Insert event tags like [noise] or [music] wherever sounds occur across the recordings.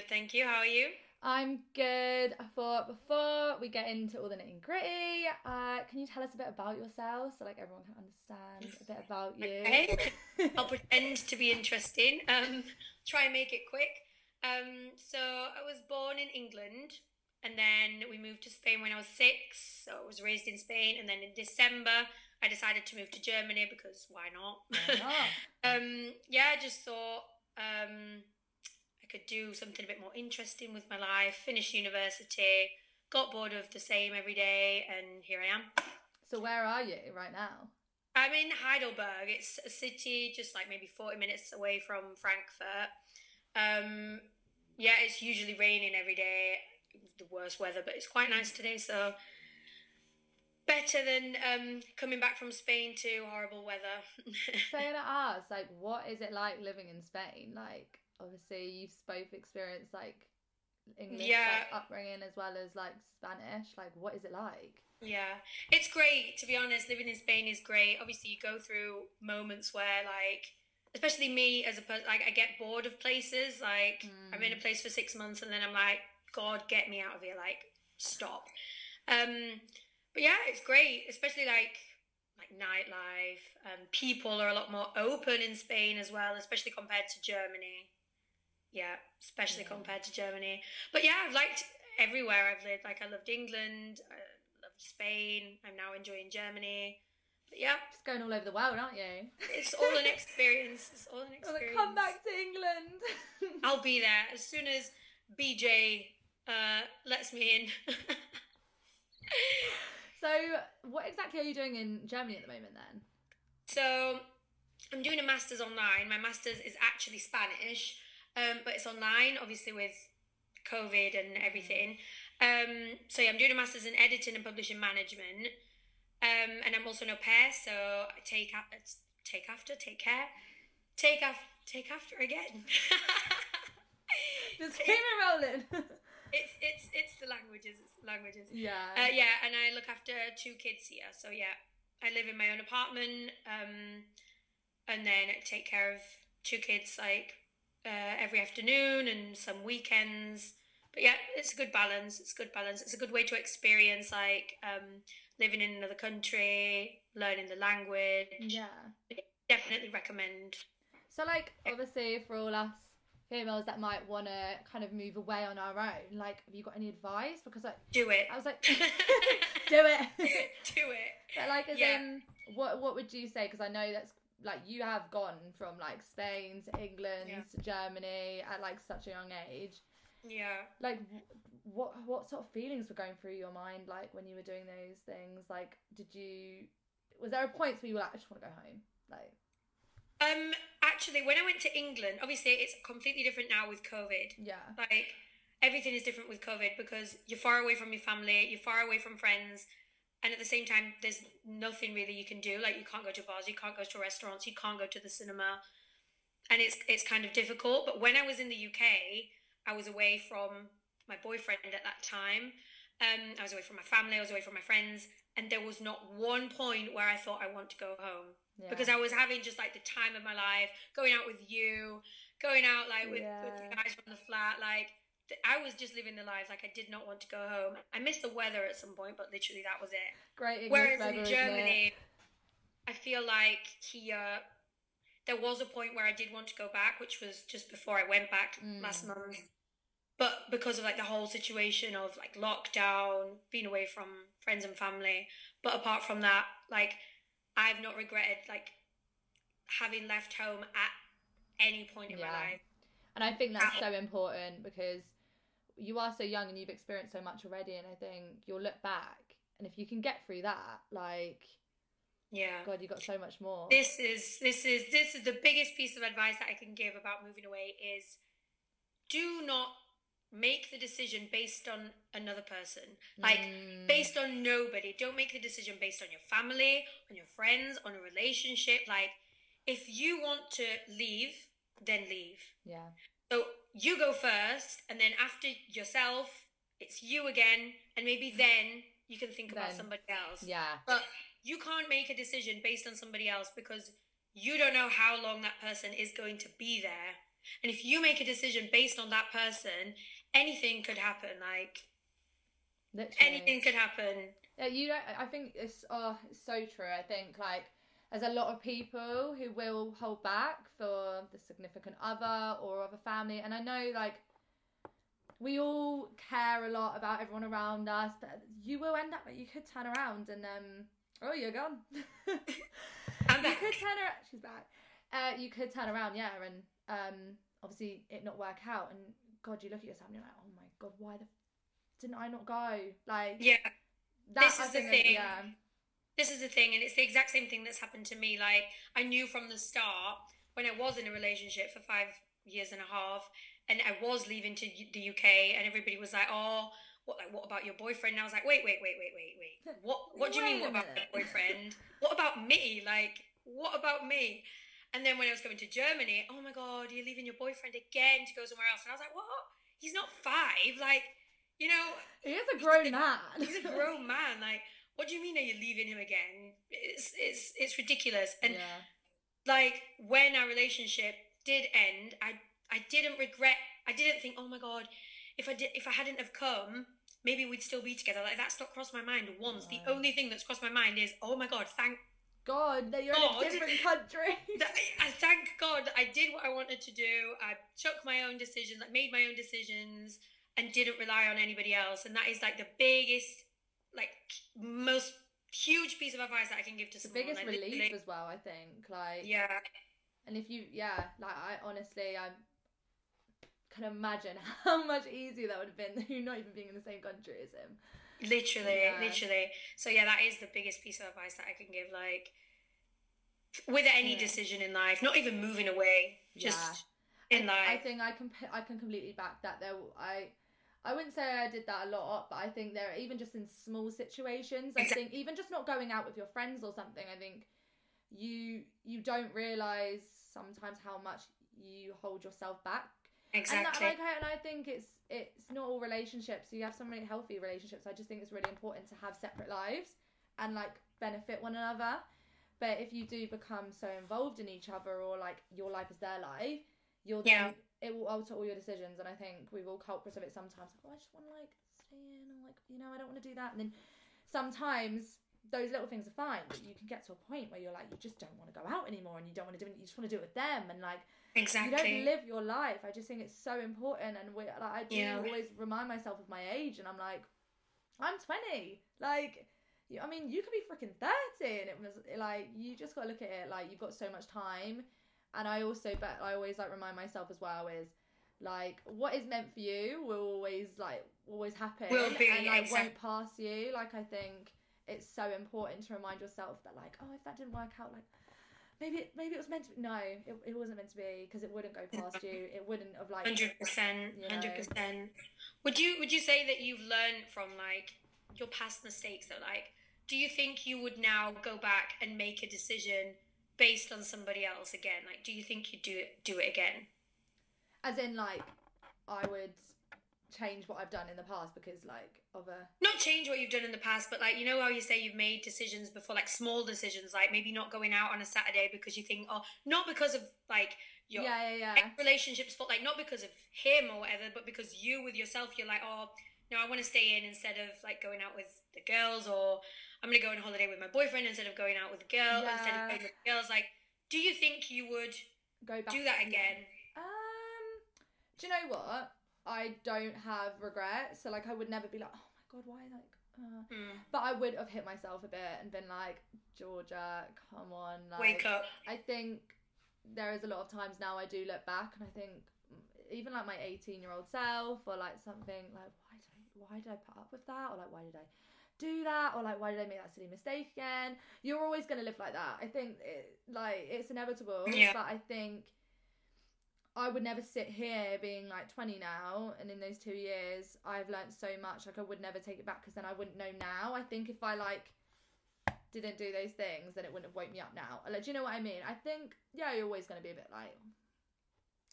good, thank you. How are you? I'm good. I thought before we get into all the nitty gritty, uh, can you tell us a bit about yourself so like everyone can understand a bit about you? [laughs] Okay. [laughs] I'll pretend to be interesting. Um, try and make it quick. Um, so I was born in England, and then we moved to Spain when I was six. So I was raised in Spain, and then in December I decided to move to Germany because why not? Why not? [laughs] um, yeah, I just thought um, could do something a bit more interesting with my life. Finish university, got bored of the same every day, and here I am. so where are you right now? I'm in Heidelberg. It's a city just like maybe 40 minutes away from Frankfurt. Um, yeah, it's usually raining every day, the worst weather, but it's quite nice today, so better than um, coming back from Spain to horrible weather. So gonna ask, like, what is it like living in Spain? Like, obviously you've both experienced like English Yeah. like, upbringing as well as like Spanish. Like, what is it like? Yeah, it's great to be honest. Living in Spain is great. Obviously, you go through moments where, like, especially me as a person, like I get bored of places. Like I'm in a place for six months and then I'm like, God, get me out of here! Like, stop. Um, but yeah, it's great, especially like like nightlife. Um, people are a lot more open in Spain as well, especially compared to Germany. Yeah, especially Yeah. compared to Germany. But yeah, I've liked everywhere I've lived. Like I loved England, I loved Spain. I'm now enjoying Germany. But yeah, Just going all over the world, aren't you? it's all an [laughs] experience. It's all an experience. come back to England. [laughs] I'll be there as soon as BJ uh, lets me in. [laughs] so, what exactly are you doing in Germany at the moment then? so I'm doing a master's online. My master's is actually Spanish, um, but it's online, obviously with COVID and everything. Um, so yeah, I'm doing a master's in editing and publishing management, um, and I'm also an au pair. So I take a- take after, take care, take after, take after again. Just [laughs] keep it rolling. [laughs] it's it's it's the languages. It's the languages. yeah. Uh, yeah, and I look after two kids here. So yeah, I live in my own apartment, um, and then I take care of two kids like uh, every afternoon and some weekends. But yeah, it's a good balance. It's a good balance. It's a good way to experience like um, living in another country, learning the language. yeah. Definitely recommend. So, like, obviously, for all us females that might want to kind of move away on our own, like, have you got any advice? Because, like, Do it. I was like, [laughs] [laughs] do it. Do it. but, like, as Yeah. in, what what would you say? Because I know that's like you have gone from like Spain to England Yeah. to Germany at like such a young age. Yeah. Like, what what sort of feelings were going through your mind like when you were doing those things? Like, did you was there a point where you were like, I just want to go home? Like, Um, actually, when I went to England, obviously it's completely different now with COVID. yeah, Like everything is different with COVID because you're far away from your family, you're far away from friends, and at the same time, there's nothing really you can do. Like you can't go to bars, you can't go to restaurants, you can't go to the cinema, and it's it's kind of difficult. But when I was in the UK, I was away from my boyfriend at that time. Um, I was away from my family, I was away from my friends, and there was not one point where I thought I want to go home yeah. because I was having just like the time of my life, going out with you, going out like with, with the guys from the flat. Like I was just living the life. Like I did not want to go home. I missed the weather at some point, but literally that was it. great English Whereas weather, in? Germany, I feel like here there was a point where I did want to go back, which was just before I went back Mm. last month. But because of like the whole situation of like lockdown, being away from friends and family, but apart from that, like I've not regretted like having left home at any point in Yeah. my life. And I think that's so important because you are so young and you've experienced so much already. And I think you'll look back, and if you can get through that, like, Yeah. God, you got so much more. This is this is this is the biggest piece of advice that I can give about moving away is do not make the decision based on another person. Like Mm, based on nobody. Don't make the decision based on your family, on your friends, on a relationship. Like, if you want to leave, then leave. yeah, So you go first, and then after yourself, it's you again, and maybe then you can think about somebody else. yeah, But you can't make a decision based on somebody else because you don't know how long that person is going to be there. And if you make a decision based on that person, anything could happen. Like Literally. anything could happen. Yeah, you don't. I think it's oh, it's so true. I think like there's a lot of people who will hold back for the significant other or of a family, and I know like we all care a lot about everyone around us, but you will end up. You could turn around and um. Oh, you're gone. [laughs] I'm you could turn around. She's back. Uh, you could turn around, yeah, and um, obviously it not work out, and God, you look at yourself and you're like, oh my God, why the f- didn't I not go? Like, Yeah. that, This I is the thing. Yeah. This is the thing, and it's the exact same thing that's happened to me. Like, I knew from the start when I was in a relationship for five years and a half, and I was leaving to the UK, and everybody was like, "Oh, what? Like, what about your boyfriend?" And I was like, "Wait, wait, wait, wait, wait, wait. [laughs] What? What do you mean? What about minute." my boyfriend? what about me? Like, what about me?" And then when I was going to Germany, oh my god, you're leaving your boyfriend again to go somewhere else, and I was like, "What? He's not five. Like, you know, He is a grown man. He's a grown [laughs] man. Like, what do you mean are you leaving him again? It's it's it's ridiculous. And yeah. like when our relationship did end, I I didn't regret. I didn't think, oh my god, if I did if I hadn't have come, maybe we'd still be together. Like that's not crossed my mind once. Right. The only thing that's crossed my mind is, oh my god, thank God, that you're God. in a different country. [laughs] I, I thank God that I did what I wanted to do. I took my own decisions, I made my own decisions, and didn't rely on anybody else. And that is like the biggest, like most huge piece of advice that I can give to the someone. biggest Like, relief literally- as well, I think. Like, Yeah, and if you, yeah, like I honestly, I can imagine [laughs] how much easier that would have been than you not even being in the same country as him. literally, Yeah. literally. So yeah, that is the biggest piece of advice that I can give. Like with any Yeah. decision in life, not even moving away, just in I, I think I can I can completely back that. There, I I wouldn't say I did that a lot, but I think there even just in small situations. I think even just not going out with your friends or something. I think you you don't realize sometimes how much you hold yourself back. exactly. And, that, like, I, and I think it's it's not all relationships. You have some really healthy relationships. I just think it's really important to have separate lives and like benefit one another. But if you do become so involved in each other, or like your life is their life, you'll then it will alter all your decisions. And I think we've all culprits of it sometimes. Like, oh, I just want to like stay in, or like you know, I don't want to do that. And then sometimes those little things are fine, but you can get to a point where you're like, you just don't want to go out anymore, and you don't want to do it. You just want to do it with them, and like exactly. you don't live your life. I just think it's so important, and we like I do Yeah. always remind myself of my age, and I'm like, I'm 20. Like, I mean, you could be freaking 30, and it was like you just got to look at it like you've got so much time. And I also, but I always like remind myself as well is like what is meant for you will always like always happen, Will be, and like exact- won't pass you. Like I think it's so important to remind yourself that like oh if that didn't work out like maybe it, maybe it was meant to be no it, it wasn't meant to be because it wouldn't go past you it wouldn't have like Hundred percent, you know. hundred percent. Would you would you say that you've learned from like your past mistakes? That like, do you think you would now go back and make a decision based on somebody else again? Like, do you think you'd do it do it again? as in like I would change what I've done in the past because like of a Not change what you've done in the past, but like you know how you say you've made decisions before, like small decisions, like maybe not going out on a Saturday because you think, oh, not because of like your yeah yeah yeah relationships but like not because of him or whatever, but because you with yourself, you're like, oh, no, I want to stay in instead of like going out with the girls, or I'm gonna go on holiday with my boyfriend instead of going out with the girl instead of Yeah. going with girls. Like, do you think you would go back do that again? Um, do you know what? I don't have regrets, so like I would never be like, oh my god, why like. Uh. Hmm. But I would have hit myself a bit and been like, Georgia, come on, like, Wake up. I think there is a lot of times now I do look back and I think mm, even like my 18 year old self or like something like why did I why did I put up with that or like why did I do that or like why did I make that silly mistake again you're always going to live like that I think it, like it's inevitable Yeah. but I think I would never sit here being like 20 now and in those two years I've learned so much like I would never take it back because then I wouldn't know now I think if I like didn't do those things then it wouldn't have woke me up now like do you know what I mean I think yeah you're always going to be a bit like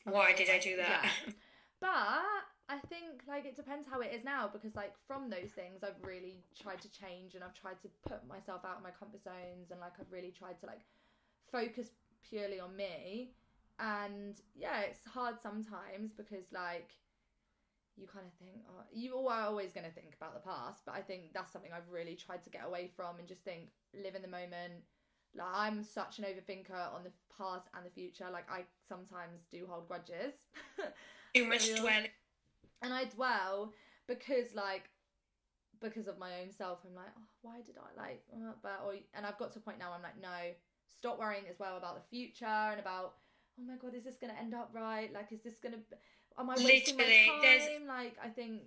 Why did I do that? yeah. [laughs] but I think like it depends how it is now because like from those things I've really tried to change and I've tried to put myself out of my comfort zones and like I've really tried to like focus purely on me and yeah, it's hard sometimes because like you kind of think oh, you are always going to think about the past, but I think that's something I've really tried to get away from and just think live in the moment. Like I'm such an overthinker on the past and the future. Like I sometimes do hold grudges. Too much dwelling. And I dwell because like because of my own self. I'm like, oh, why did I like? Uh, but or and I've got to a point now. I'm like, no, stop worrying as well about the future and about oh my god, is this gonna end up right? Like, is this gonna am I wasting Literally, my time? Like, I think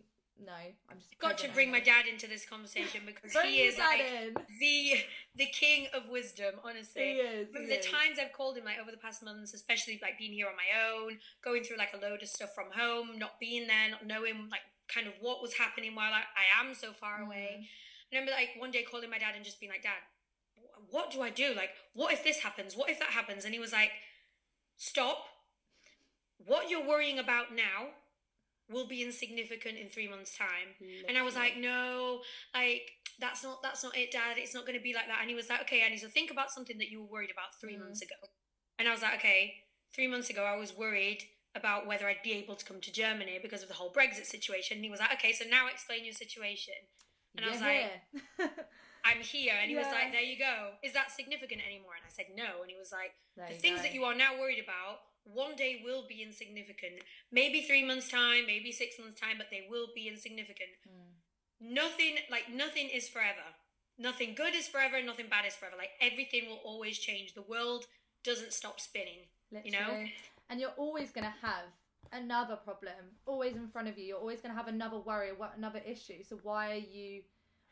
no, I'm just got to bring my dad into this conversation because he is like in. the the king of wisdom. Honestly, he is. He the is. times I've called him like over the past months, especially like being here on my own, going through like a load of stuff from home, not being there, not knowing like kind of what was happening while I, I am so far away. Mm. I remember like one day calling my dad and just being like, Dad, what do I do? Like, what if this happens? What if that happens? And he was like, Stop. What you're worrying about now will be insignificant in three months' time. Literally. And I was like, no, like that's not that's not it, Dad. It's not going to be like that. And he was like, okay, Annie, so think about something that you were worried about 3 mm. months ago. And I was like, okay, three months ago I was worried about whether I'd be able to come to Germany because of the whole Brexit situation. And he was like, okay, so now explain your situation. And I was like, [laughs] I'm here. And he yeah. was like, there you go. Is that significant anymore? And I said, no. And he was like, the things go. that you are now worried about one day will be insignificant. Maybe three months' time, maybe six months' time, but they will be insignificant. Mm. Nothing, like, nothing is forever. Nothing good is forever, nothing bad is forever. Like, everything will always change. The world doesn't stop spinning. Literally. You know? And you're always going to have another problem always in front of you. You're always going to have another worry, another issue. So why are you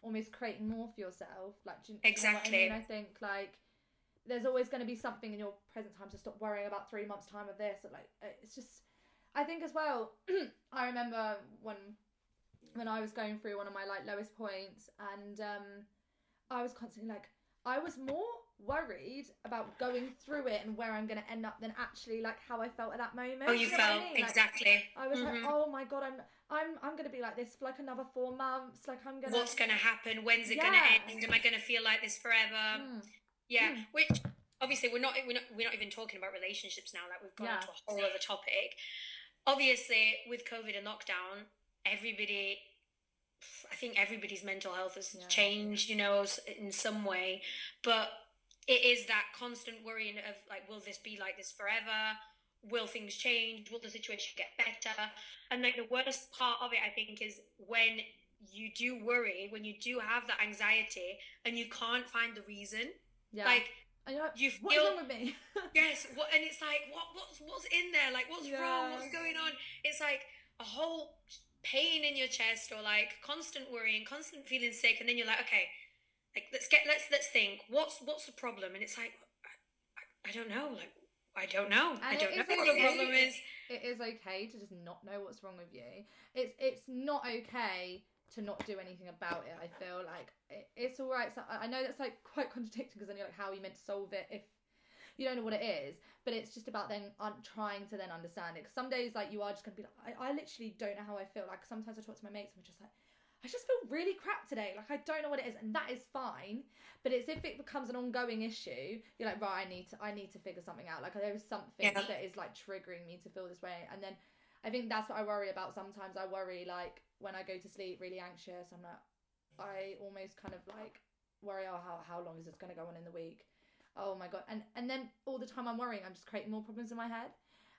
almost creating more for yourself? Like, you, exactly. Know I mean? I think like there's always going to be something in your present time to stop worrying about three months time of this or like it's just i think as well [clears throat] i remember when when i was going through one of my like lowest points and um i was constantly like i was more worried about going through it and where i'm going to end up than actually like how i felt at that moment oh you, you felt I mean? exactly like, i was mm-hmm. like oh my god i'm i'm i'm going to be like this for like another four months like i'm going to what's going to happen when's it yeah. going to end am i going to feel like this forever mm yeah, mm. which obviously we're not we're not we're not even talking about relationships now. Like we've gone yeah. into a whole other topic. Obviously, with COVID and lockdown, everybody. I think everybody's mental health has yeah. changed, you know, in some way, but it is that constant worrying of like, will this be like this forever? Will things change? Will the situation get better? And like the worst part of it, I think, is when you do worry, when you do have that anxiety, and you can't find the reason yeah. Like you feel, what's wrong with me? [laughs] yes, what, and it's like what what's what's in there? Like what's wrong? What's going on? It's like a whole pain in your chest or like constant worrying, constant feeling sick, and then you're like, okay, like let's get let's let's think. What's what's the problem? And it's like I, I, I don't know. Like I don't know. And I don't know what the problem is. It is okay to just not know what's wrong with you. It's it's not okay to not do anything about it. I feel like it, it's all right. So I know that's like quite contradicting because then you're like, how are you meant to solve it if you don't know what it is? But it's just about then un- trying to then understand it. Because some days like you are just gonna be like, I, I literally don't know how I feel. Like sometimes I talk to my mates and I'm just like. I just feel really crap today. Like I don't know what it is, and that is fine. But it's if it becomes an ongoing issue, you're like, right, I need to, I need to figure something out. Like there is something yeah. that is like triggering me to feel this way, and then I think that's what I worry about. Sometimes I worry like when I go to sleep really anxious. I'm like, I almost kind of like worry, oh, how, how long is this going to go on in the week? Oh my God. And, and then all the time I'm worrying, I'm just creating more problems in my head.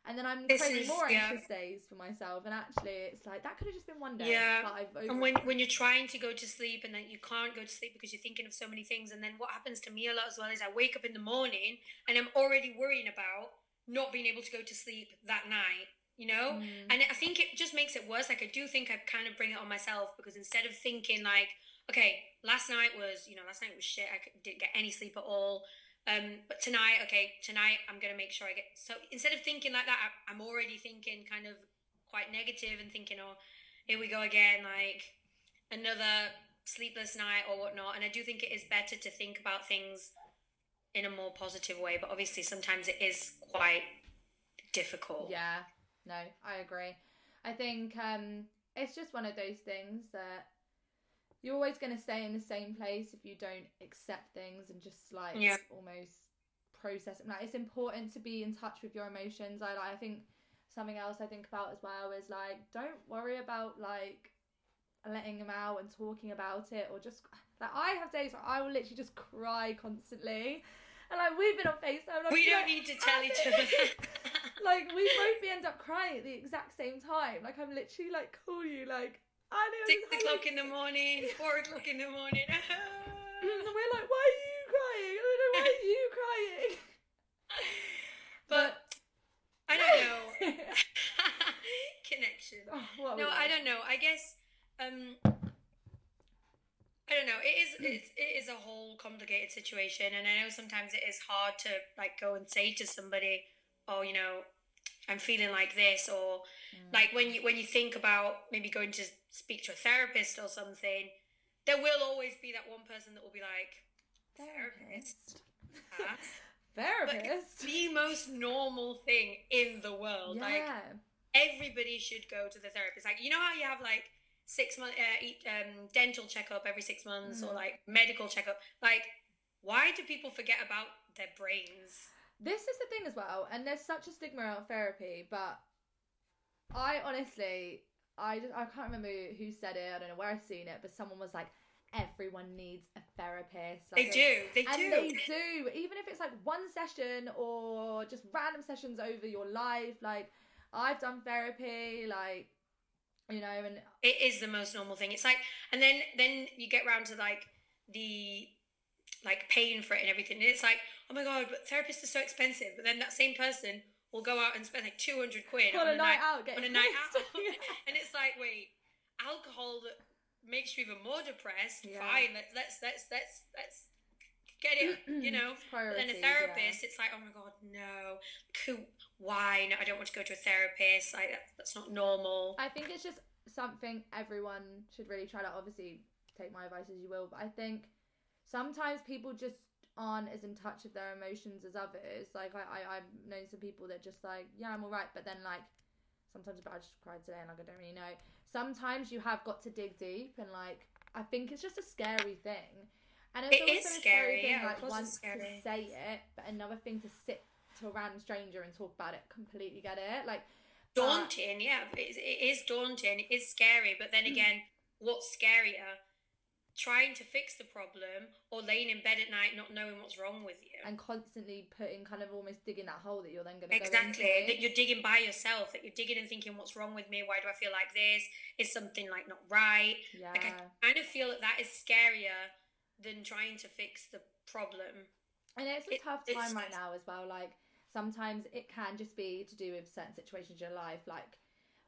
And then I'm creating more anxious days for myself. And actually, it's like, that could have just been one day. Yeah. and when, when you're trying to go to sleep and then you can't go to sleep because you're thinking of so many things. And then what happens to me a lot as well is I wake up in the morning and I'm already worrying about not being able to go to sleep that night you know? Mm. And I think it just makes it worse. Like, I do think I kind of bring it on myself because instead of thinking, like, okay, last night was, you know, last night was shit. I didn't get any sleep at all. Um, but tonight, okay, tonight I'm going to make sure I get. So instead of thinking like that, I, I'm already thinking kind of quite negative and thinking, oh, here we go again, like another sleepless night or whatnot. And I do think it is better to think about things in a more positive way, but obviously sometimes it is quite difficult. Yeah, no, I agree. I think um, it's just one of those things that you're always going to stay in the same place if you don't accept things and just like yeah. almost process like it's important to be in touch with your emotions i like i think something else i think about as well is like don't worry about like letting them out and talking about it or just like i have days where i will literally just cry constantly and like we've been on FaceTime. Like, we don't need to tell each other. [laughs] like we both end up crying at the exact same time. Like I'm literally like call you like I know Six o'clock in the morning, [laughs] four o'clock in the morning. [laughs] and we're like, why are you crying? I don't know why are you crying. but I don't know. [laughs] Connection. oh, what are we No, I don't know. I guess um I don't know. It is it's, it is a whole complicated situation and I know sometimes it is hard to like go and say to somebody, "Oh, you know, I'm feeling like this," or Mm. like when you when you think about maybe going to speak to a therapist or something, there will always be that one person that will be like, "Therapist." Huh? [laughs] Therapist. the most normal thing in the world. Like everybody should go to the therapist. Like you know how you have like six month uh, eat, um, dental checkup every six months or Mhm. like medical checkup. Like why do people forget about their brains? This is the thing as well, and there's such a stigma around therapy, but I honestly, I just, I can't remember who said it. I don't know where I've seen it, but someone was like, everyone needs a therapist. They do. They and do. they do, even if it's like one session or just random sessions over your life. Like I've done therapy, like you know, and It is the most normal thing. It's like, and then then you get round to like the like paying for it and everything. And it's like, oh my god, but therapists are so expensive. But then that same person will go out and spend like two hundred quid on a night out, on a night out. [laughs] And it's like, wait, alcohol that makes you even more depressed. Yeah. Fine, let's let's let's let's let's get it, [clears throat] you know. Then a therapist, it's like, oh my god, no, who? Why? No, I don't want to go to a therapist. Like that, that's not normal. I think it's just something everyone should really try to obviously take my advice as you will, but I think sometimes people just aren't as in touch with their emotions as others. Like I, I I've known some people that just like, yeah, I'm alright, but then like sometimes but I just cried today and like I don't really know. Sometimes you have got to dig deep and like I think it's just a scary thing. And it's It also is a scary thing, yeah, like once to say it, but another thing to sit to a random stranger and talk about it. Completely get it. Like but- daunting yeah it, it is daunting it is scary but then mm. again what's scarier trying to fix the problem or laying in bed at night not knowing what's wrong with you. And constantly putting kind of almost digging that hole that you're then going to exactly go that you're digging by yourself that you're digging and thinking what's wrong with me? Why do i feel like this? Is something like not right? Yeah. Like i kind of feel that that is scarier than trying to fix the problem. And it's a it- tough it's- time right now as well like sometimes it can just be to do with certain situations in your life like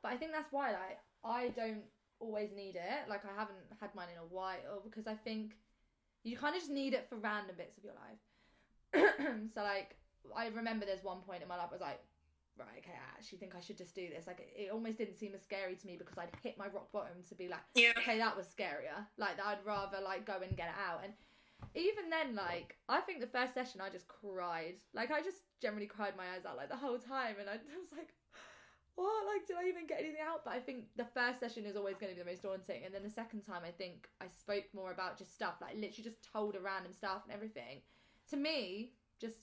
but i think that's why like i don't always need it like i haven't had mine in a while because i think you kind of just need it for random bits of your life [clears throat] so like i remember there's one point in my life I was like right okay i actually think i should just do this like it, it almost didn't seem as scary to me because i'd hit my rock bottom to be like yeah okay, that was scarier. Like that I'd rather like go and get it out. And even then, like I think the first session I just cried. Like I just generally cried my eyes out like the whole time, and I [laughs] was like, what? Like did I even get anything out? But I think the first session is always going to be the most daunting, and then the second time I think I spoke more about just stuff like literally just told her random stuff and everything. To me, just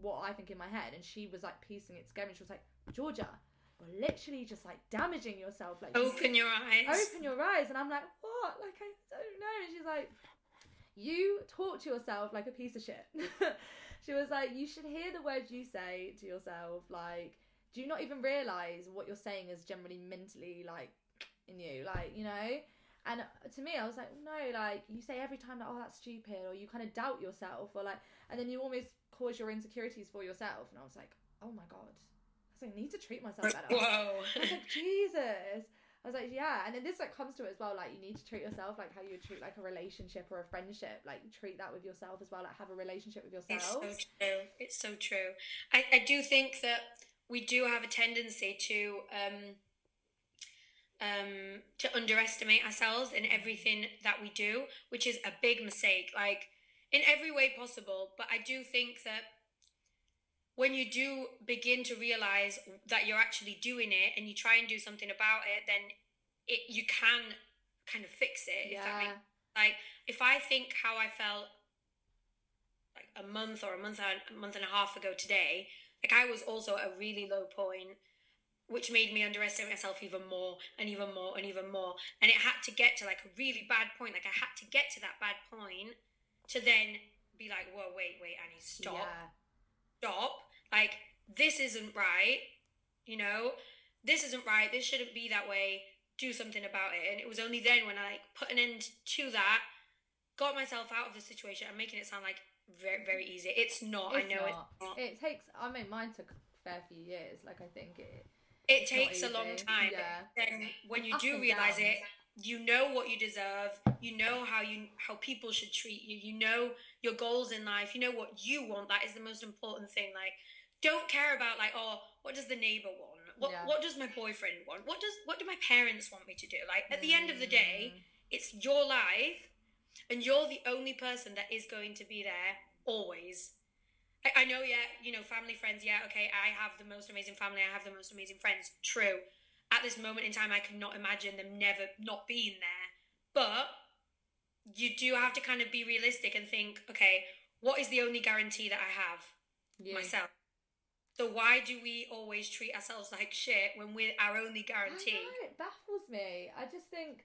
what I think in my head, and she was like piecing it together. And she was like, Georgia. You're literally just like damaging yourself. Like open your eyes open your eyes and i'm like what like i don't know and she's like you talk to yourself like a piece of shit [laughs] she was like you should hear the words you say to yourself like do you not even realize what you're saying is generally mentally like in you like you know and to me i was like no like you say every time that oh that's stupid or you kind of doubt yourself or like and then you almost cause your insecurities for yourself and i was like oh my god i was like need to treat myself better [laughs] whoa I was like, Jesus. I was like, yeah. And then this like comes to it as well. Like, you need to treat yourself like how you would treat like a relationship or a friendship. Like, treat that with yourself as well. Like, have a relationship with yourself. It's so true. It's so true. I, I do think that we do have a tendency to um, um, to underestimate ourselves in everything that we do, which is a big mistake. Like in every way possible. But I do think that when you do begin to realize that you're actually doing it and you try and do something about it, then it you can kind of fix it. If that makes Yeah. like if I think how I felt like a month or a month a month and a half ago today, like I was also at a really low point, which made me underestimate myself even more and even more and even more. And it had to get to like a really bad point. Like I had to get to that bad point to then be like, whoa, wait, wait, Annie, stop, Yeah. stop. Like this isn't right. You know, this isn't right. This shouldn't be that way. Do something about it. And it was only then when I like put an end to that, got myself out of the situation. I'm making it sound like very, very easy. It's not. It's I know not. it's not. It takes. I mean, mine took a fair few years. Like I think it. It takes a long time. Yeah. Then when you Up do realize downs. it, you know what you deserve. You know how you how people should treat you. You know your goals in life. You know what you want. That is the most important thing. Like, don't care about like, oh, what does the neighbor want? What Yeah. what does my boyfriend want? What does what do my parents want me to do? Like at the end of the day, Mm. it's your life, and you're the only person that is going to be there always. I, I know, yeah, you know, family, friends, yeah, okay, I have the most amazing family, I have the most amazing friends, true. At this moment in time, I cannot imagine them never not being there. But you do have to kind of be realistic and think, okay, what is the only guarantee that I have? You. Myself. So why do we always treat ourselves like shit when we're our only guarantee? know, it baffles me. I just think,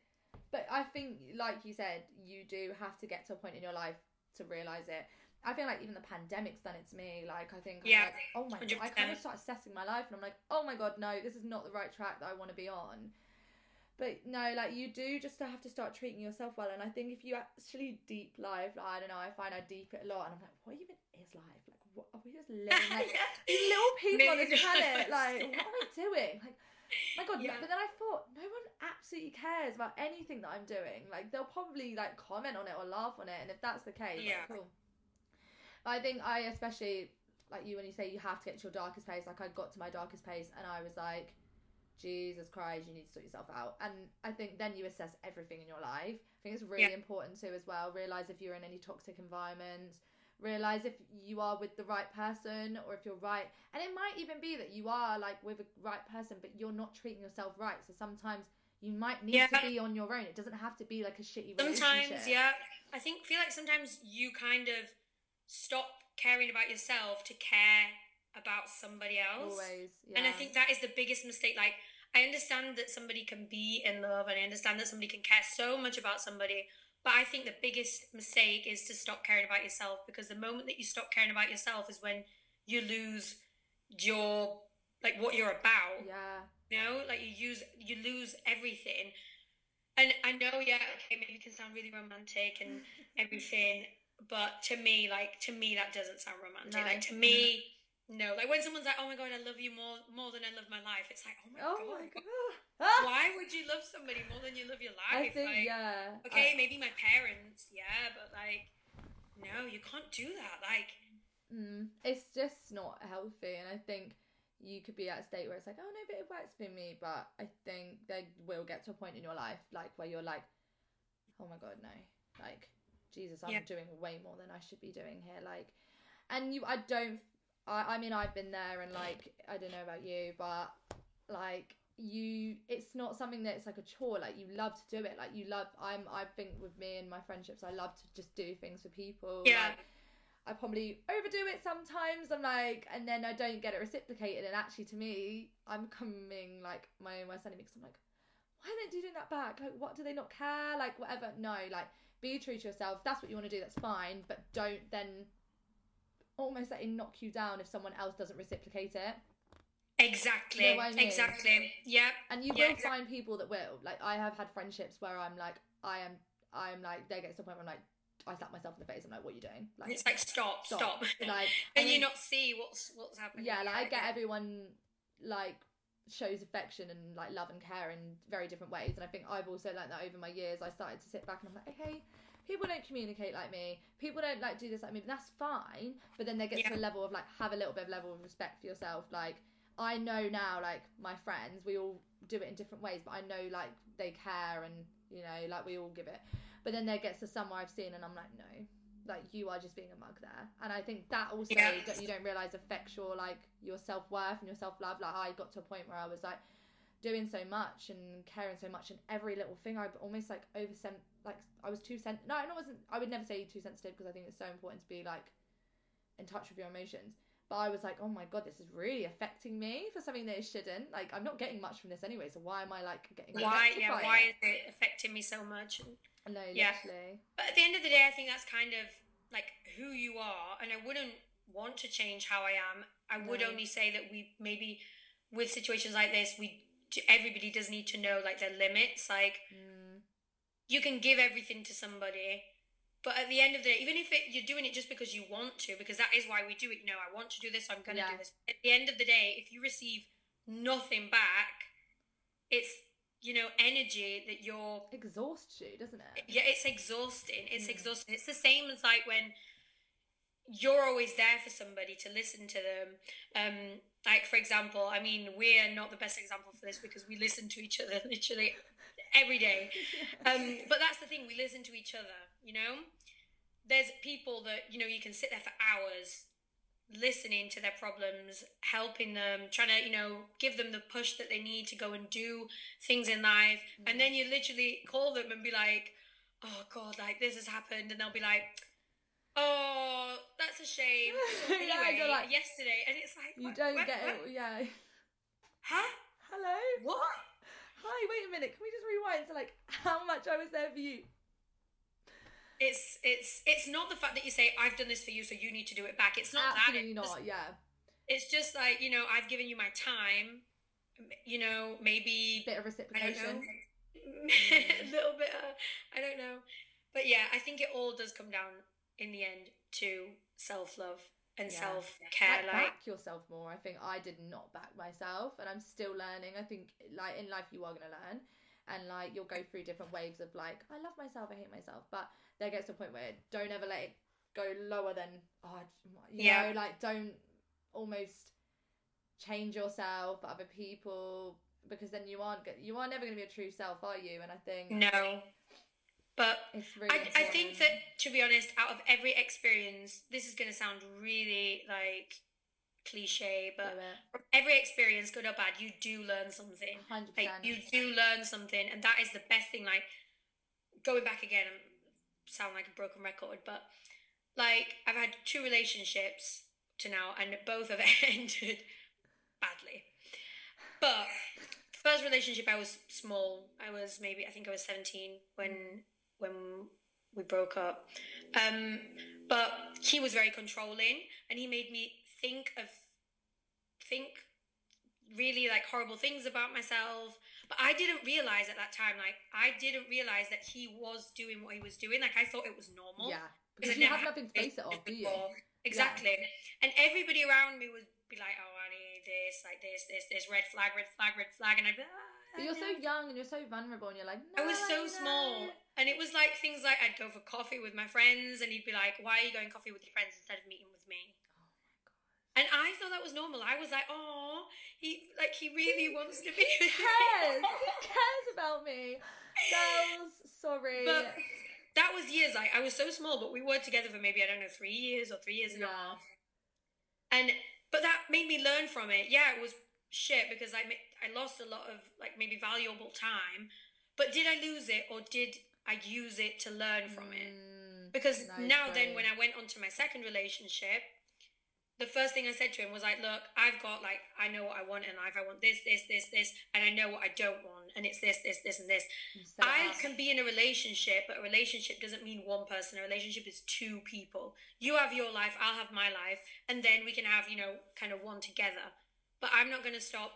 but I think, like you said, you do have to get to a point in your life to realize it. I feel like even the pandemic's done it to me. Like I think, I'm Yeah, like, oh my god, I kind of 100%. start assessing my life, and I'm like, oh my god, no, this is not the right track that I want to be on. But no, like you do just have to start treating yourself well. And I think if you actually deep life, like, I don't know, I find I deep it a lot, and I'm like, what even is life? Like, what are we just living? [laughs] Like, these little people on this planet, like, [laughs] what am I doing? Like, my God, Yeah. but then I thought no one absolutely cares about anything that I'm doing. Like they'll probably like comment on it or laugh on it, and if that's the case, Yeah. like, cool. I think I especially like you when you say you have to get to your darkest place. Like I got to my darkest place, and I was like, Jesus Christ, you need to sort yourself out. And I think then you assess everything in your life. I think it's really Yeah. important too as well. Realize if you're in any toxic environments. Realize if you are with the right person or if you're right. And it might even be that you are like with a right person, but you're not treating yourself right. So sometimes you might need Yeah. to be on your own. It doesn't have to be like a shitty relationship. Sometimes, yeah. I think feel like sometimes you kind of stop caring about yourself to care about somebody else. Always. Yeah. And I think that is the biggest mistake. Like, I understand that somebody can be in love and I understand that somebody can care so much about somebody. But I think the biggest mistake is to stop caring about yourself because the moment that you stop caring about yourself is when you lose your, like, what you're about. Yeah. You know, like you use you lose everything. And I know, yeah, okay, maybe it can sound really romantic and [laughs] everything, but to me, like to me, that doesn't sound romantic. No. Like to me, no. Like when someone's like, "Oh my god, I love you more more than I love my life," it's like, "Oh my Oh god, my god. [laughs] [gasps] why would you love somebody more than you love your life?" I life?" think like, yeah. okay, I- maybe my parents, yeah, but like, no, you can't do that. Like, Mm, it's just not healthy, and I think you could be at a state where it's like, oh no, but it works for me. But I think there will get to a point in your life, like where you're like, oh my god, no, like Jesus, I'm Yeah. doing way more than I should be doing here. Like, and you, I don't. I, I mean, I've been there, and like, I don't know about you, but like you it's not something that's like a chore like you love to do it like you love i'm i think with me and my friendships i love to just do things for people Yeah. like, I probably overdo it sometimes. I'm like, and then I don't get it reciprocated. And actually, to me, I'm coming like my own worst enemy because I'm like, why aren't they doing that back? Like, what do they not care? Like, whatever. No, like, be true to yourself. That's what you want to do. That's fine. But don't then almost let it knock you down if someone else doesn't reciprocate it. exactly, You know I mean? exactly, yeah, And you Yeah, will find people that will. Like, I have had friendships where I'm like, I am, I'm like, they get to the point where I'm like, I slap myself in the face. I'm like, what are you doing? Like, it's like stop, stop. stop, [laughs] like, [laughs] and you mean- not see what's what's happening. yeah like i get everyone like shows affection and like love and care in very different ways and i think i've also learned that over my years i started to sit back and i'm like okay people don't communicate like me. People don't like do this like me but that's fine. But then they get to a level of like have a little bit of level of respect for yourself. Like i know now like my friends we all do it in different ways but i know like they care and you know like we all give it. But then there gets to somewhere i've seen and i'm like no. Like you are just being a mug there. And i think that also Yeah. that you don't realize affects your like your self-worth and your self-love. Like i got to a point where i was like doing so much and caring so much and every little thing i almost like over like i was too sent no i wasn't i would never say too sensitive because i think it's so important to be like in touch with your emotions. But I was like, oh my god, this is really affecting me for something that it shouldn't. Like, I'm not getting much from this anyway, so why am I like getting why? Yeah, why it? is it affecting me so much? No, Yeah. literally. But at the end of the day, I think that's kind of like who you are, and I wouldn't want to change how I am. I would No. only say that we maybe with situations like this, we everybody does need to know like their limits. Like Mm, you can give everything to somebody, but at the end of the day, even if it, you're doing it just because you want to, because that is why we do it. Know, I want to do this, so I'm going to Yeah. do this. At the end of the day, if you receive nothing back, it's you know energy that you're exhausts you, doesn't it? yeah, it's exhausting. It's Mm. exhausting. It's the same as like when you're always there for somebody to listen to them. Um, like for example, I mean, we're not the best example for this because we listen to each other [laughs] literally every day. [laughs] Um, but that's the thing, we listen to each other. You know, there's people that you know you can sit there for hours listening to their problems, helping them, trying to, you know, give them the push that they need to go and do things in life. And then you literally call them and be like, oh God, like this has happened. And they'll be like, oh, that's a shame. [laughs] So anyway, you're like- yesterday. And it's like, You what- don't what- get what? it. Yeah. Huh? Hello. What? Hi. Wait a minute. Can we just rewind to like how much I was there for you? It's it's it's not the fact that you say I've done this for you, so you need to do it back. It's not Absolutely that. It's not. Yeah. It's just like you know, I've given you my time. You know, maybe Bit of reciprocation. know, a [laughs] little bit. Uh, I don't know, but yeah, I think it all does come down in the end to self love and Yeah. self care. Like, Like, back yourself more. I think I did not back myself, and I'm still learning. I think like in life you are gonna learn, and like you'll go through different waves of like I love myself, I hate myself, but there gets to a point where don't ever let it go lower than oh you Yeah. know like don't almost change yourself other people because then you aren't you are never gonna be a true self, are you? And I think no, but really. I, I think that to be honest, out of every experience, this is going to sound really like cliche, but from every experience, good or bad, you do learn something. 100%. Like you do learn something, and that is the best thing. Like going back again, I sound like a broken record, but like I've had two relationships to now, and both have [laughs] ended badly. But first relationship, I was small. I was maybe I think I was seventeen when when we broke up. Um, but he was very controlling, and he made me think of think really like horrible things about myself. But I didn't realize at that time, like I didn't realize that he was doing what he was doing. Like I thought it was normal. yeah, Because you have nothing to base it off, do you? Exactly. And everybody around me would be like, "Oh, I need this, like this, this, this, red flag, red flag, red flag," and I'd be. Ah, But you're so young and you're so vulnerable, and you're like, I was so "No, small, and it was like things like I'd go for coffee with my friends, and he'd be like, "Why are you going coffee with your friends instead of meeting with me?" And I thought that was normal. I was like, "Oh, he like he really wants to be." Who cares? Who [laughs] cares about me? Girls, sorry. But that was years. Like I was so small, but we were together for maybe I don't know three years or three years and a half. And but that made me learn from it. Yeah, it was shit because I I lost a lot of like maybe valuable time. But did I lose it or did I use it to learn from it? Mm, Because now then, when I went on to my second relationship, the first thing I said to him was like, "Look, I've got like I know what I want in life. I want this, this, this, this, and I know what I don't want, and it's this, this, this, and this." it I can be in a relationship, but a relationship doesn't mean one person. A relationship is two people. You have your life, I'll have my life, and then we can have, you know, kind of one together. But I'm not going to stop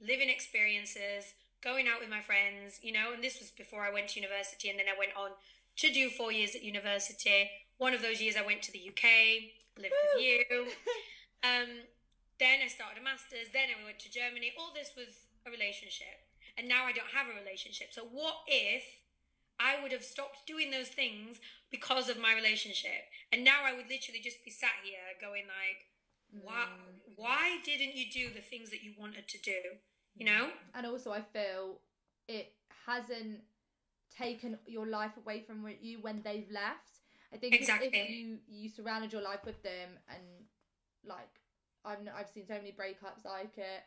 living experiences, going out with my friends, you know, and this was before I went to university, and then I went on to do four years at university. One of those years I went to the UK, lived with you. [laughs] Um, then I started a master's. Then I went to Germany. All this was a relationship, and now I don't have a relationship. So what if I would have stopped doing those things because of my relationship, and now I would literally just be sat here going like, "Why? Mm. Why didn't you do the things that you wanted to do?" You know? And also, I feel it hasn't taken your life away from you when they've left. I think if- Exactly. if you you surrounded your life with them and like I've I've seen so many breakups like it.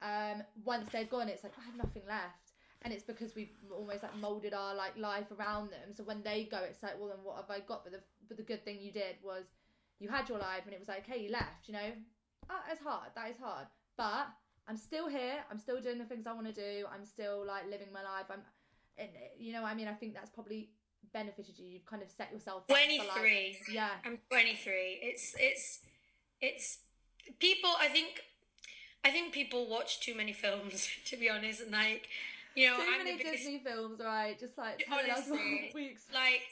Um, once they're gone, it's like I have nothing left, and it's because we've almost like molded our like life around them. So when they go, it's like, well, then what have I got? But the but the good thing you did was you had your life and it was like, okay, you left, you know, oh, it's hard. That is hard. But I'm still here. I'm still doing the things I want to do. I'm still like living my life. I'm, and, you know, I mean, I think that's probably benefited you. You've kind of set yourself. up 23. yeah. I'm 23. It's it's it's people. I think I think people watch too many films. [laughs] To be honest, and like you know, Too I'm many biggest, Disney films, right? Just like telling us what [laughs] Honestly, weeks. like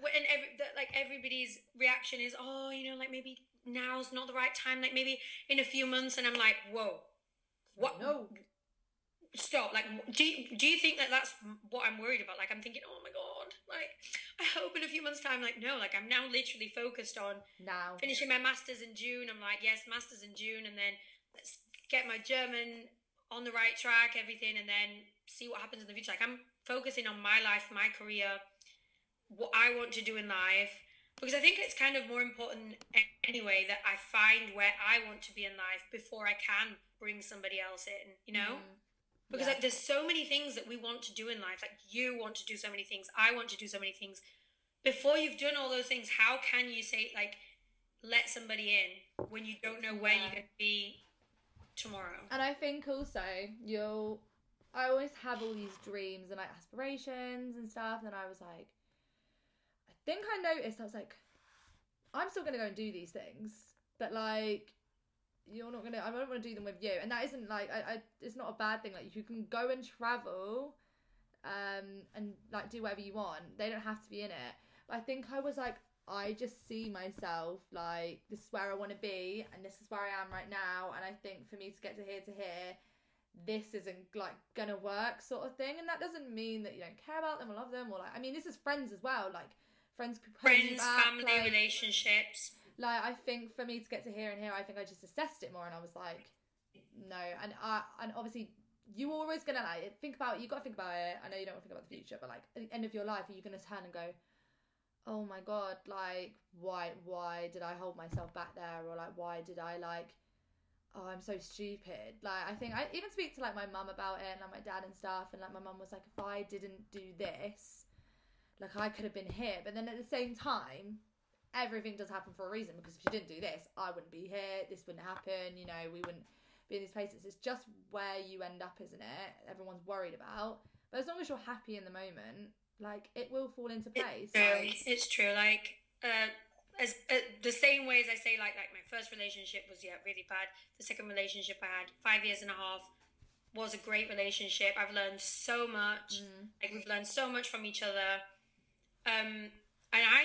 and every like everybody's reaction is oh you know like maybe now's not the right time like maybe in a few months and I'm like whoa what No. Stop like do you, do you think that that's what i'm worried about like i'm thinking oh my god like i hope in a few months time like no like i'm now literally focused on Now. finishing my masters in june i'm like yes masters in june and then let's get my german on the right track everything and then see what happens in the future like i'm focusing on my life my career what i want to do in life because i think it's kind of more important anyway that i find where i want to be in life before i can bring somebody else in you know Mhm. Because Yeah. like there's so many things that we want to do in life like you want to do so many things i want to do so many things before you've done all those things how can you say like let somebody in when you don't know where Yeah. you're going to be tomorrow And I think also you'll. I always have all these dreams and like aspirations and stuff, and I was like, I think I noticed I was like, I'm still gonna go and do these things, but like, you're not gonna. I don't want to do them with you, and that isn't like I. I it's not a bad thing. Like you can go and travel, um, and like do whatever you want. They don't have to be in it. But I think I was like, I just see myself like this is where I want to be, and this is where I am right now. And I think for me to get to here to here, this isn't like gonna work, sort of thing. And that doesn't mean that you don't care about them or love them, or like I mean, this is friends as well. Like friends, hold you back, family like- relationships like I think for me to get to here and here, I think I just assessed it more, and I was like, no, and I and obviously you always gonna like think about you got to think about it. I know you don't want to think about the future, but like at the end of your life, are you gonna turn and go, oh my god, like why why did I hold myself back there, or like why did I like. Oh, I'm so stupid. Like, I think I even speak to like my mum about it and like my dad and stuff. And like, my mum was like, if I didn't do this, like, I could have been here. But then at the same time, everything does happen for a reason because if you didn't do this, I wouldn't be here. This wouldn't happen. You know, we wouldn't be in these places. It's just where you end up, isn't it? Everyone's worried about. But as long as you're happy in the moment, like it will fall into place. true. Like, it's true like uh as uh, the same way as I say, like like my first relationship was yeah really bad. The second relationship I had five years and a half was a great relationship. I've learned so much. mm, Like we've learned so much from each other. Um, and I,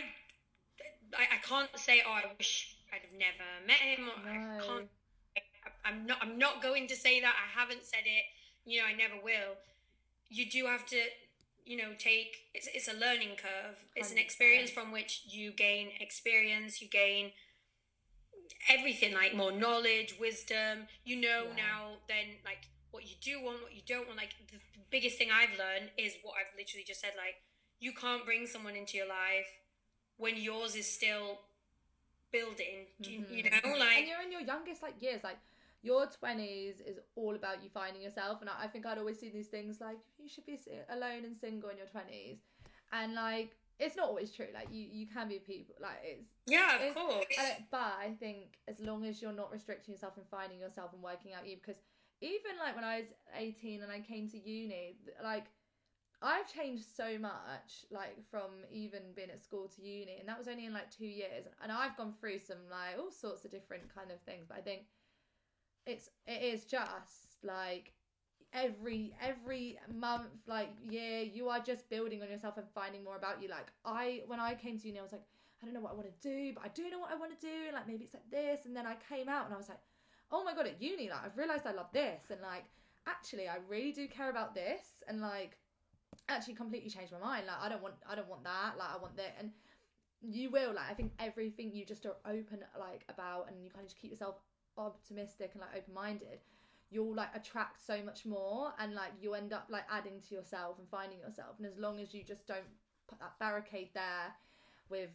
I, I can't say oh I wish I'd have never met him. Or I can't I, I'm not. I'm not going to say that. I haven't said it. You know, I never will. You do have to you know take it's, it's a learning curve it's an 100%. experience from which you gain experience you gain everything like more knowledge wisdom you know Yeah. now then like what you do want what you don't want like the biggest thing i've learned is what i've literally just said like you can't bring someone into your life when yours is still building Do you, you mm-hmm. know and like you're in your youngest like years like your 20s is all about you finding yourself and I, I think i'd always see these things like you should be alone and single in your 20s and like it's not always true like you you can be people like it's yeah of It's- course. I but I think as long as you're not restricting yourself and finding yourself and working out you, because even like when I was 18 and I came to uni, like I've changed so much, like from even being at school to uni, and that was only in like two years. And I've gone through some like all sorts of different kind of things, but I think it's it is just like every every month like year you are just building on yourself and finding more about you like i when i came to uni i was like I don't know what I want to do, but I do know what I want to do. Like maybe it's like this, and then I came out and I was like, oh my god, at uni, like I've realized I love this, and like actually I really do care about this, and like actually completely changed my mind. Like I don't want, I don't want that. Like I want that, and you will. Like I think everything you just are open like about, and you kind of just keep yourself optimistic and like open minded. You'll like attract so much more, and like you end up like adding to yourself and finding yourself. And as long as you just don't put that barricade there with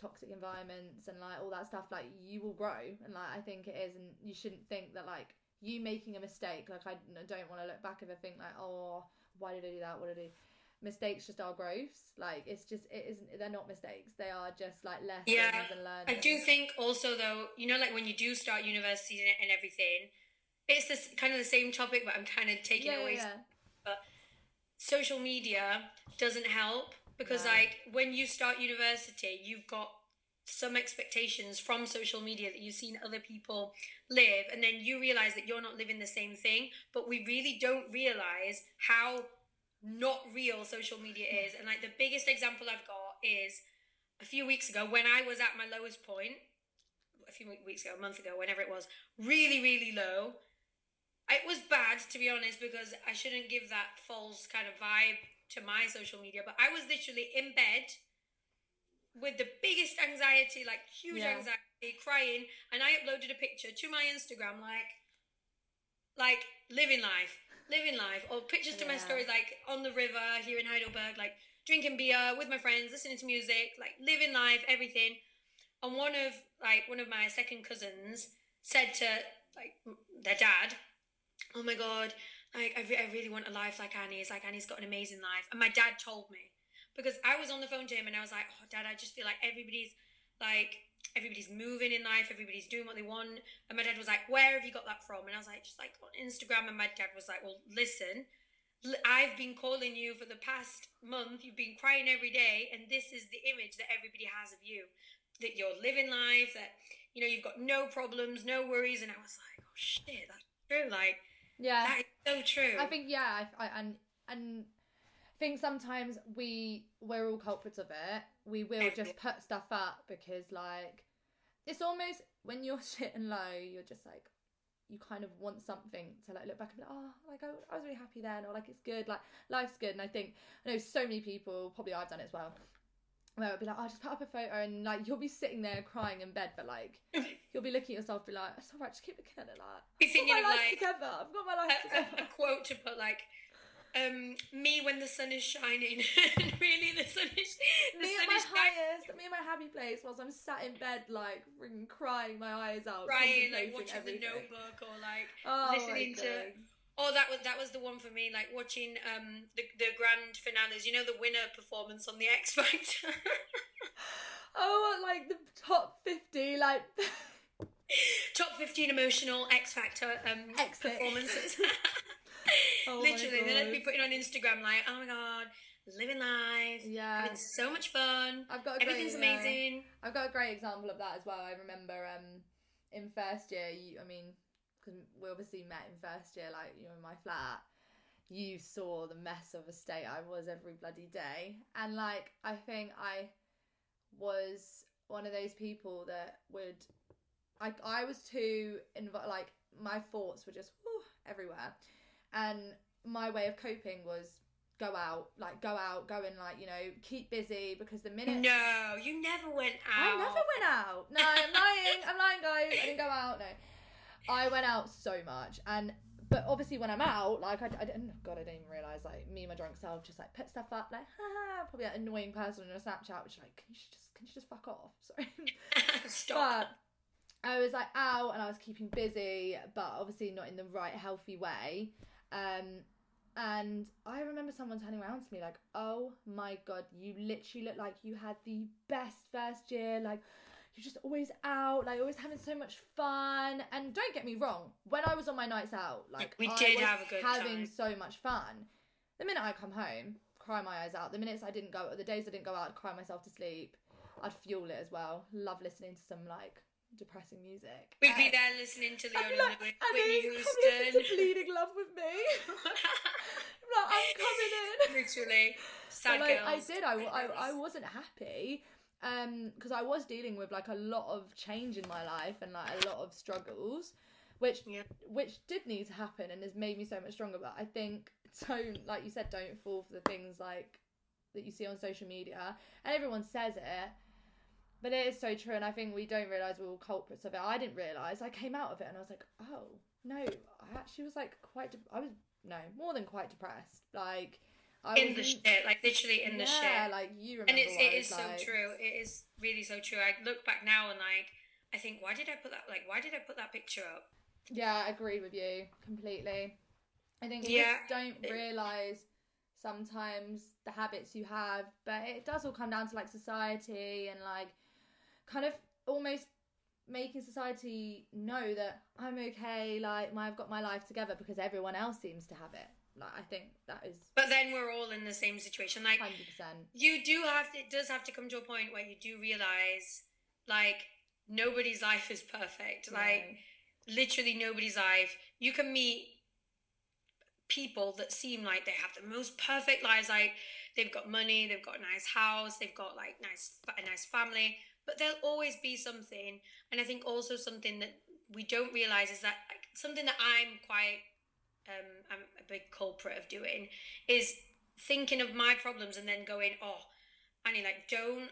toxic environments and like all that stuff like you will grow and like i think it is and you shouldn't think that like you making a mistake like I don't want to look back and think like oh why did i do that what did i do mistakes just are growths. Like it's just it isn't. They're not mistakes. They are just like lessons Yeah, and learning. I do think also though, you know, like when you do start university and- everything, it's this kind of the same topic, but I'm kind of taking Yeah, it away. yeah, yeah. Social media doesn't help because, No. like, when you start university, you've got some expectations from social media that you've seen other people live, and then you realize that you're not living the same thing. But we really don't realize how not real social media mm. is. And like the biggest example I've got is a few weeks ago when I was at my lowest point, a few weeks ago, a month ago, whenever it was, really, really low. It was bad to be honest because I shouldn't give that false kind of vibe to my social media, but I was literally in bed with the biggest anxiety, like huge Yeah. anxiety, crying, and I uploaded a picture to my Instagram like like living life, living life, or pictures to my Yeah. stories like on the river here in Heidelberg, like drinking beer with my friends, listening to music, like living life, everything. And one of like one of my second cousins said to like their dad, "Oh my god, like I, re- I really want a life like Annie's. Like Annie's got an amazing life." And my dad told me because I was on the phone to him and I was like, "Oh, dad, I just feel like everybody's like." Everybody's moving in life, everybody's doing what they want. And my dad was like, Where have you got that from? And I was like, Just like on Instagram. And my dad was like, Well, listen, I've been calling you for the past month. You've been crying every day, and this is the image that everybody has of you. That you're living life, that you know you've got no problems, no worries. And I was like, oh shit, that's true. Like Yeah. that is so true. I think yeah, I, I and and I think sometimes we we're all culprits of it. We will just put stuff up because like it's almost when you're [laughs] shit and low, you're just like you kind of want something to like look back and be like, oh, like I, I was really happy then, or like it's good, like life's good. And I think I know so many people, probably I've done it as well, where it'll be like, oh, just put up a photo and like you'll be sitting there crying in bed, but like [laughs] you'll be looking at yourself, be like, it's alright, just keep looking at it like. I've got my life like together. I've got my life a, a, together. a quote to put like um me when the sun is shining [laughs] and really the sun is the me sun at my is shining highest, me at my happy place, whilst I'm sat in bed, like crying my eyes out, crying like watching everything. the notebook or like oh, listening to. Oh, that was that was the one for me. Like watching um the the grand finales. You know the winner performance on the [laughs] X Factor. [laughs] Oh, like the top fifty, like Top fifteen emotional X Factor um performances. Oh Literally, then I'd be putting on Instagram like, oh my god, living life, yeah. having so much fun. I've got a great, Everything's yeah. amazing. I've got a great example of that as well. I remember um in first year, you, I mean, because we obviously met in first year, like you know, in my flat. You saw the mess of a state I was every bloody day, and like I think I was one of those people that would, I I was too inv- like my thoughts were just whew, everywhere, and my way of coping was go out, like go out, go and like you know keep busy because the minute No, you never went out. I never went out. No, I'm [laughs] lying. I'm lying, guys. I didn't go out. No, I went out so much, and but obviously when I'm out, like I, I didn't. God, I didn't even realize like me and my drunk self just like put stuff up, like haha, probably that annoying person on a Snapchat, which like can you just can you just fuck off? [laughs] Sorry. [laughs] Stop. But I was like out and I was keeping busy, but obviously not in the right healthy way. Um, and I remember someone turning around to me like, "Oh my god, you literally look like you had the best first year. Like you're just always out, like always having so much fun." And don't get me wrong, when I was on my nights out, like We I did have a good having time. so much fun. The minute I come home, cry my eyes out. The minutes I didn't go, the days I didn't go out, I'd cry myself to sleep. I'd fuel it as well. Love listening to some like depressing music. We'd be Uh, there listening to Leona like, Whitney come listen to Bleeding Love with me. [laughs] I'm like, I'm coming in. Literally, sad like, girls. I did. I, I, I wasn't happy um because I was dealing with like a lot of change in my life and like a lot of struggles which Yeah. which did need to happen and has made me so much stronger but I think [laughs] don't like you said don't fall for the things like that you see on social media and everyone says it but it is so true and I think we don't realize we're all culprits of it I didn't realize I came out of it and I was like oh no I actually was like quite de- I was no more than quite depressed like I in the shit, like literally in the yeah, shit. like you remember and it's what it I is was so true. It is really so true. I look back now and like I think, why did I put that? Like, why did I put that picture up? Yeah, I agree with you completely. I think you Yeah. just don't realize sometimes the habits you have, but it does all come down to like society and like kind of almost making society know that I'm okay, like my, I've got my life together because everyone else seems to have it. Like I think that is But then we're all in the same situation. Like hundred percent. you do have to, it does have to come to a point where you do realize like nobody's life is perfect. Like literally nobody's life. You can meet people that seem like they have the most perfect lives. Like they've got money, they've got a nice house, they've got like nice a nice family, but there'll always be something. And I think also something that we don't realize is that like, something that I'm quite um I'm a big culprit of doing is thinking of my problems and then going, oh, Annie, like don't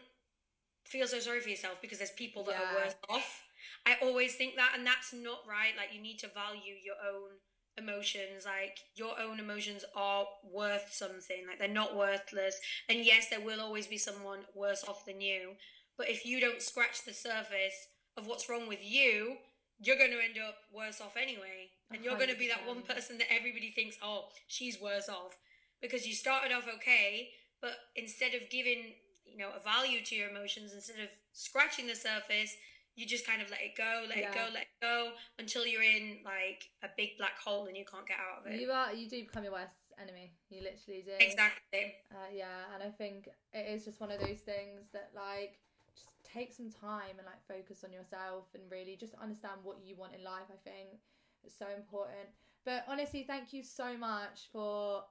feel so sorry for yourself because there's people that Yeah. are worse off. I always think that, and that's not right. Like, you need to value your own emotions. Like, your own emotions are worth something. Like, they're not worthless. And yes, there will always be someone worse off than you. But if you don't scratch the surface of what's wrong with you, you're going to end up worse off anyway. And you're going to be that one person that everybody thinks, oh, she's worse off. Because you started off okay, but instead of giving, you know, a value to your emotions, instead of scratching the surface, you just kind of let it go, let it go, let it go until you're in like a big black hole and you can't get out of it. You are you do become your worst enemy. You literally do. Exactly. Uh, yeah, and I think it is just one of those things that like take some time and like focus on yourself and really just understand what you want in life. I think it's so important. But honestly, thank you so much for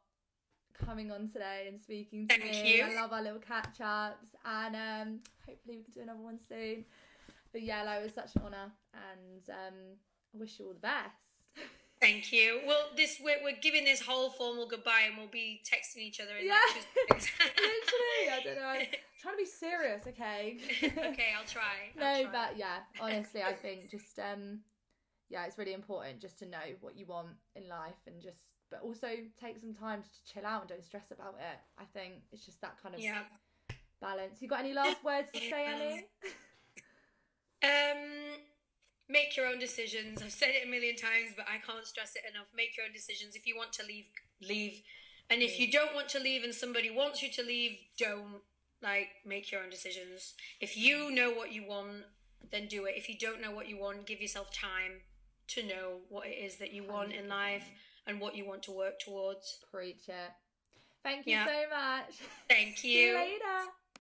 coming on today and speaking to Thank me. you. I love our little catch ups, and um, hopefully we can do another one soon. But yeah, like, it was such an honor, and um, I wish you all the best. [laughs] Thank you. Well, this we're, we're giving this whole formal goodbye and we'll be texting each other in Yeah. [laughs] [laughs] Literally, I don't know. I'm trying to be serious, okay? [laughs] okay, I'll try. no, I'll try. but yeah, honestly, I think just um, yeah, it's really important just to know what you want in life and just, but also take some time to chill out and don't stress about it. I think it's just that kind of Yeah. balance. You got any last words to say, Annie? Um, make your own decisions. I've said it a million times, but I can't stress it enough. Make your own decisions. If you want to leave, leave. And if you don't want to leave and somebody wants you to leave, don't. Like, make your own decisions. If you know what you want, then do it. If you don't know what you want, give yourself time to know what it is that you want in 100%. life and what you want to work towards. Preach it. Thank you Yeah. so much. Thank you. [laughs] See you. later.